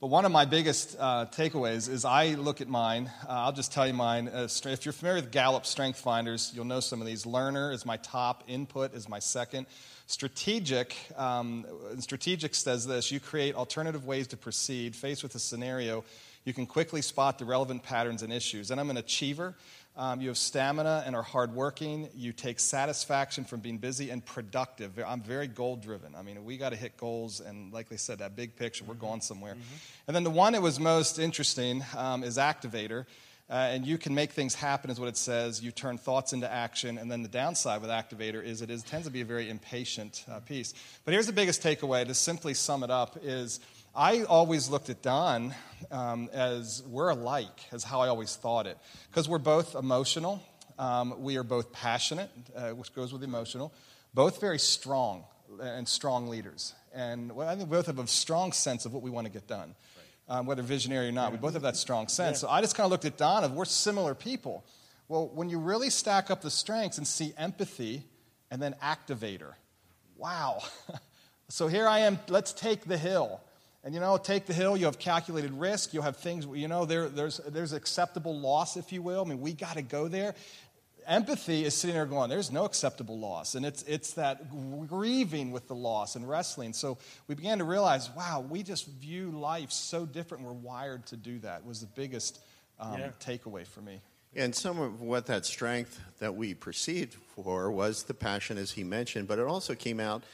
But one of my biggest uh, takeaways is I look at mine. Uh, I'll just tell you mine. Uh, if you're familiar with Gallup Strength Finders, you'll know some of these. Learner is my top, input is my second. Strategic, um, strategic says this you create alternative ways to proceed. Faced with a scenario, you can quickly spot the relevant patterns and issues. And I'm an achiever. Um, you have stamina and are hardworking. You take satisfaction from being busy and productive. I'm very goal driven. I mean, we got to hit goals, and like they said, that big picture, we're going somewhere. Mm-hmm. And then the one that was most interesting um, is activator. Uh, and you can make things happen, is what it says. You turn thoughts into action. And then the downside with activator is it is, tends to be a very impatient uh, piece. But here's the biggest takeaway to simply sum it up is I always looked at Don um, as we're alike, as how I always thought it. Because we're both emotional, um, we are both passionate, uh, which goes with emotional, both very strong and strong leaders. And well, I think we both have a strong sense of what we want to get done, um, whether visionary or not. We both have that strong sense. Yeah. So I just kind of looked at Don of we're similar people. Well, when you really stack up the strengths and see empathy and then activator, wow. so here I am, let's take the hill. And you know, take the hill, you have calculated risk, you'll have things, you know, there, there's, there's acceptable loss, if you will. I mean, we got to go there. Empathy is sitting there going, there's no acceptable loss. And it's, it's that grieving with the loss and wrestling. So we began to realize, wow, we just view life so different. We're wired to do that, was the biggest um, yeah. takeaway for me. And some of what that strength that we perceived for was the passion, as he mentioned, but it also came out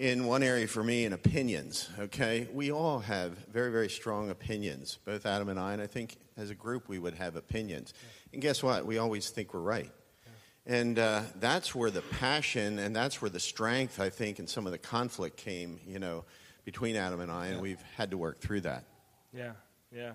in one area for me in opinions, okay? We all have very, very strong opinions, both Adam and I, and I think as a group we would have opinions. And guess what? We always think we're right. And uh, that's where the passion and that's where the strength, I think, and some of the conflict came, you know, between Adam and I, and yeah. we've had to work through that. Yeah, yeah.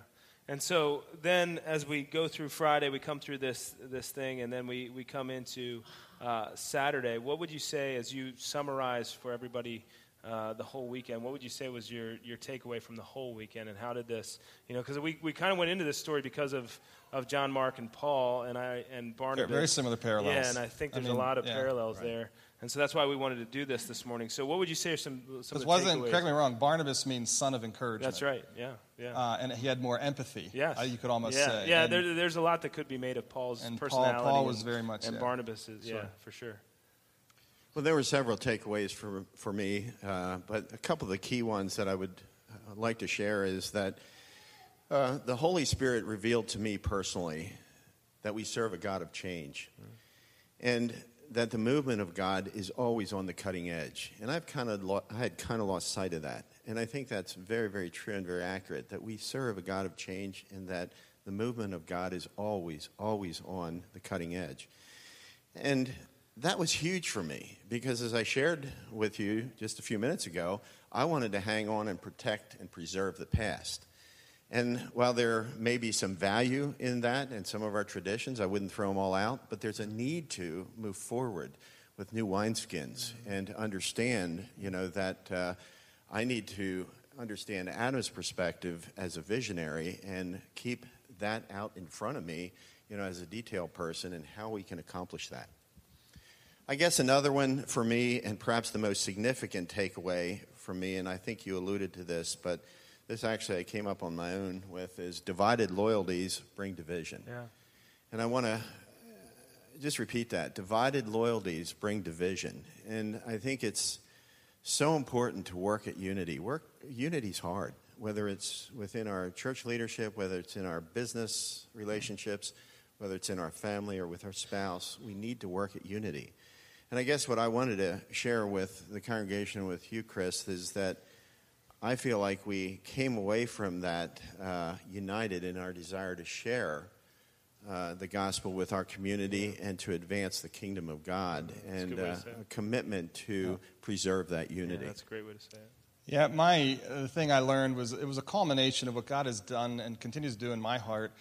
And so then as we go through Friday, we come through this, this thing, and then we, we come into uh, Saturday. What would you say as you summarize for everybody uh, the whole weekend? What would you say was your, your takeaway from the whole weekend, and how did this, you know, because we, we kind of went into this story because of, of John Mark and Paul and I and Barnabas. Very similar parallels. Yeah, and I think there's I mean, a lot of yeah, parallels right. there. And so that's why we wanted to do this this morning. So, what would you say are some some? Because wasn't correct me wrong. Barnabas means son of encouragement. That's right. Yeah, yeah. Uh, and he had more empathy. Yes. Uh, you could almost yeah. say. Yeah, and, there, there's a lot that could be made of Paul's and personality. Paul, Paul was very much. And yeah. Barnabas is, yeah, for sure. Well, there were several takeaways for, for me, uh, but a couple of the key ones that I would uh, like to share is that uh, the Holy Spirit revealed to me personally that we serve a God of change. And that the movement of God is always on the cutting edge. And I've kind of lo- I had kind of lost sight of that. And I think that's very, very true and very accurate that we serve a God of change and that the movement of God is always, always on the cutting edge. And that was huge for me because, as I shared with you just a few minutes ago, I wanted to hang on and protect and preserve the past. And while there may be some value in that and some of our traditions, I wouldn't throw them all out, but there's a need to move forward with new wineskins and understand, you know, that uh, I need to understand Adam's perspective as a visionary and keep that out in front of me, you know, as a detail person and how we can accomplish that. I guess another one for me, and perhaps the most significant takeaway for me, and I think you alluded to this, but this actually I came up on my own with, is divided loyalties bring division. Yeah. And I want to uh, just repeat that. Divided loyalties bring division. And I think it's so important to work at unity. Work unity's hard, whether it's within our church leadership, whether it's in our business relationships, whether it's in our family or with our spouse. We need to work at unity. And I guess what I wanted to share with the congregation, with you, Chris, is that I feel like we came away from that uh, united in our desire to share uh, the gospel with our community and to advance the kingdom of God, and a, uh, a commitment to yeah. preserve that unity. Yeah, that's a great way to say it. Yeah, my uh, thing I learned was it was a culmination of what God has done and continues to do in my heart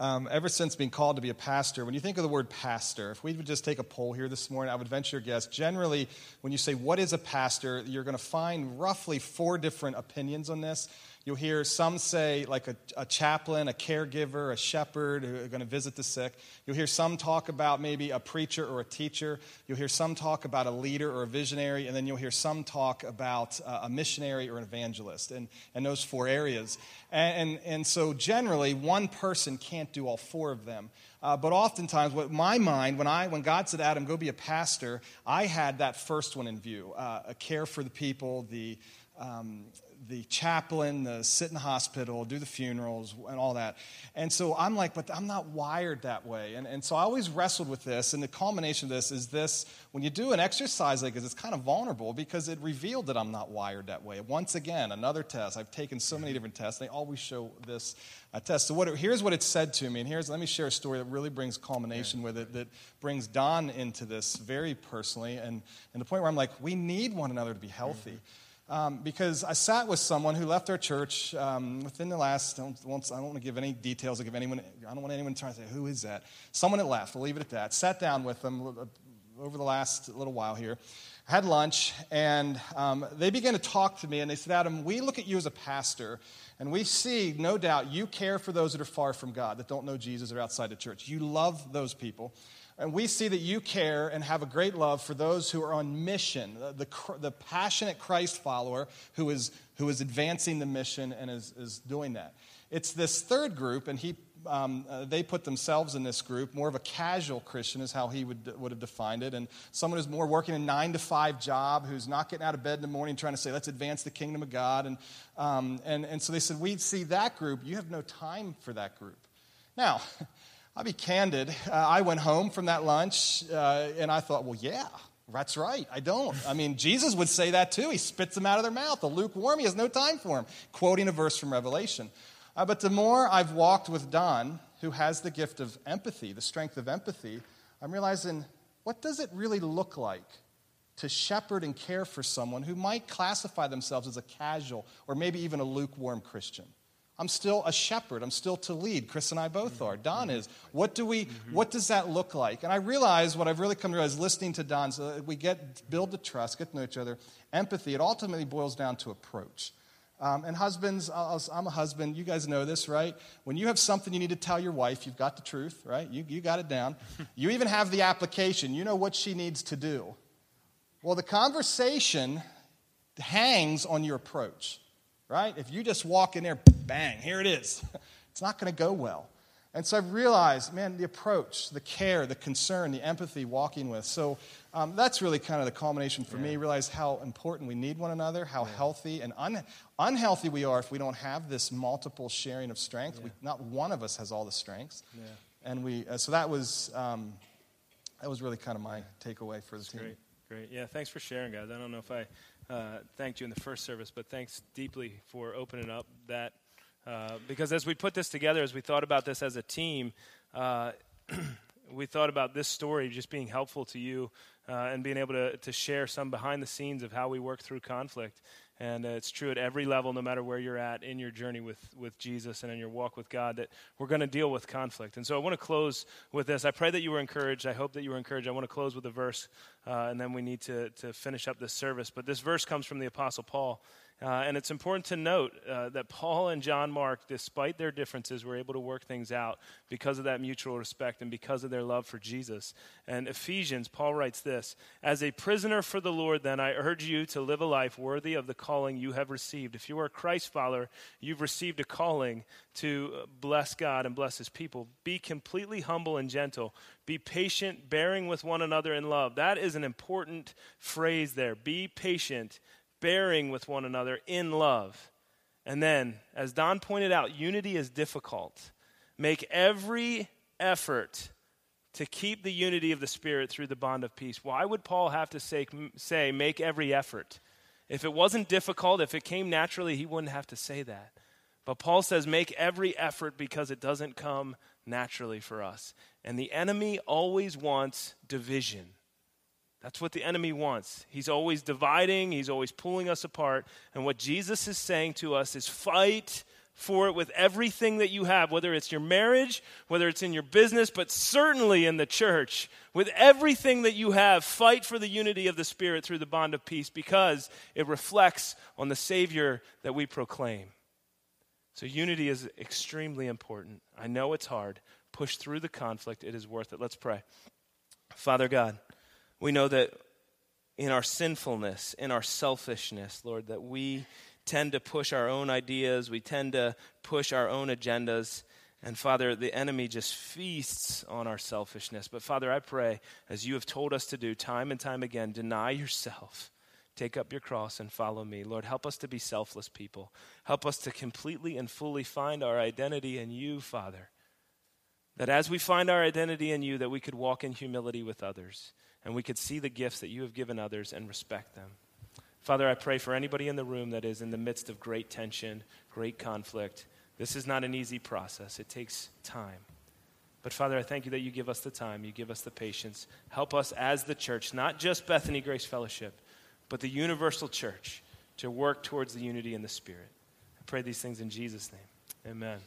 um, ever since being called to be a pastor, when you think of the word pastor, if we would just take a poll here this morning, I would venture a guess. Generally, when you say, What is a pastor? you're going to find roughly four different opinions on this. You'll hear some say, like a, a chaplain, a caregiver, a shepherd who are going to visit the sick. You'll hear some talk about maybe a preacher or a teacher. You'll hear some talk about a leader or a visionary. And then you'll hear some talk about uh, a missionary or an evangelist, and, and those four areas. And, and, and so, generally, one person can't do all four of them. Uh, but oftentimes, what my mind, when I when God said, "Adam, go be a pastor," I had that first one in view: uh, a care for the people, the um, the chaplain, the sit in the hospital, do the funerals, and all that. And so I'm like, but I'm not wired that way. And, and so I always wrestled with this. And the culmination of this is this when you do an exercise like this, it's kind of vulnerable because it revealed that I'm not wired that way. Once again, another test. I've taken so many different tests, they always show this uh, test. So what it, here's what it said to me. And here's, let me share a story that really brings culmination with it, that brings Don into this very personally. And, and the point where I'm like, we need one another to be healthy. Mm-hmm. Um, because I sat with someone who left our church um, within the last, I don't, I don't want to give any details, I, give anyone, I don't want anyone trying to say, who is that? Someone that left, we'll leave it at that. Sat down with them uh, over the last little while here, had lunch, and um, they began to talk to me, and they said, Adam, we look at you as a pastor, and we see, no doubt, you care for those that are far from God, that don't know Jesus or outside the church. You love those people. And we see that you care and have a great love for those who are on mission, the, the, the passionate Christ follower who is, who is advancing the mission and is, is doing that. It's this third group, and he, um, uh, they put themselves in this group. More of a casual Christian is how he would, would have defined it. And someone who's more working a nine to five job, who's not getting out of bed in the morning trying to say, let's advance the kingdom of God. And, um, and, and so they said, we see that group. You have no time for that group. Now, I'll be candid. Uh, I went home from that lunch uh, and I thought, well, yeah, that's right. I don't. I mean, Jesus would say that too. He spits them out of their mouth. The lukewarm, he has no time for them, quoting a verse from Revelation. Uh, but the more I've walked with Don, who has the gift of empathy, the strength of empathy, I'm realizing what does it really look like to shepherd and care for someone who might classify themselves as a casual or maybe even a lukewarm Christian? I'm still a shepherd. I'm still to lead. Chris and I both are. Don mm-hmm. is. What do we? Mm-hmm. What does that look like? And I realize what I've really come to realize listening to Don. So we get build the trust, get to know each other, empathy. It ultimately boils down to approach. Um, and husbands, I'm a husband. You guys know this, right? When you have something you need to tell your wife, you've got the truth, right? You, you got it down. you even have the application. You know what she needs to do. Well, the conversation hangs on your approach right? If you just walk in there, bang, here it is. It's not going to go well. And so I've realized, man, the approach, the care, the concern, the empathy walking with. So um, that's really kind of the culmination for yeah. me. Realize how important we need one another, how yeah. healthy and un- unhealthy we are if we don't have this multiple sharing of strength. Yeah. We, not one of us has all the strengths. And we, uh, so that was, um, that was really kind of my takeaway for the that's team. Great, great. Yeah, thanks for sharing, guys. I don't know if I uh, thanked you in the first service, but thanks deeply for opening up that uh, because as we put this together, as we thought about this as a team, uh, we thought about this story just being helpful to you uh, and being able to, to share some behind the scenes of how we work through conflict. And uh, it's true at every level, no matter where you're at in your journey with, with Jesus and in your walk with God, that we're going to deal with conflict. And so I want to close with this. I pray that you were encouraged. I hope that you were encouraged. I want to close with a verse, uh, and then we need to, to finish up this service. But this verse comes from the Apostle Paul. Uh, and it's important to note uh, that Paul and John Mark, despite their differences, were able to work things out because of that mutual respect and because of their love for Jesus. And Ephesians, Paul writes this As a prisoner for the Lord, then, I urge you to live a life worthy of the calling you have received. If you are a Christ follower, you've received a calling to bless God and bless his people. Be completely humble and gentle. Be patient, bearing with one another in love. That is an important phrase there. Be patient bearing with one another in love. And then, as Don pointed out, unity is difficult. Make every effort to keep the unity of the Spirit through the bond of peace. Why would Paul have to say, say make every effort? If it wasn't difficult, if it came naturally, he wouldn't have to say that. But Paul says, make every effort because it doesn't come naturally for us. And the enemy always wants division. That's what the enemy wants. He's always dividing, he's always pulling us apart. And what Jesus is saying to us is fight for it with everything that you have, whether it's your marriage, whether it's in your business, but certainly in the church. With everything that you have, fight for the unity of the Spirit through the bond of peace because it reflects on the Savior that we proclaim. So, unity is extremely important. I know it's hard. Push through the conflict, it is worth it. Let's pray. Father God, we know that in our sinfulness, in our selfishness, Lord, that we tend to push our own ideas, we tend to push our own agendas. And Father, the enemy just feasts on our selfishness. But Father, I pray, as you have told us to do time and time again, deny yourself. Take up your cross and follow me. Lord, help us to be selfless people. Help us to completely and fully find our identity in you, Father. That as we find our identity in you, that we could walk in humility with others and we could see the gifts that you have given others and respect them. Father, I pray for anybody in the room that is in the midst of great tension, great conflict. This is not an easy process, it takes time. But Father, I thank you that you give us the time, you give us the patience. Help us as the church, not just Bethany Grace Fellowship, but the universal church, to work towards the unity in the Spirit. I pray these things in Jesus' name. Amen.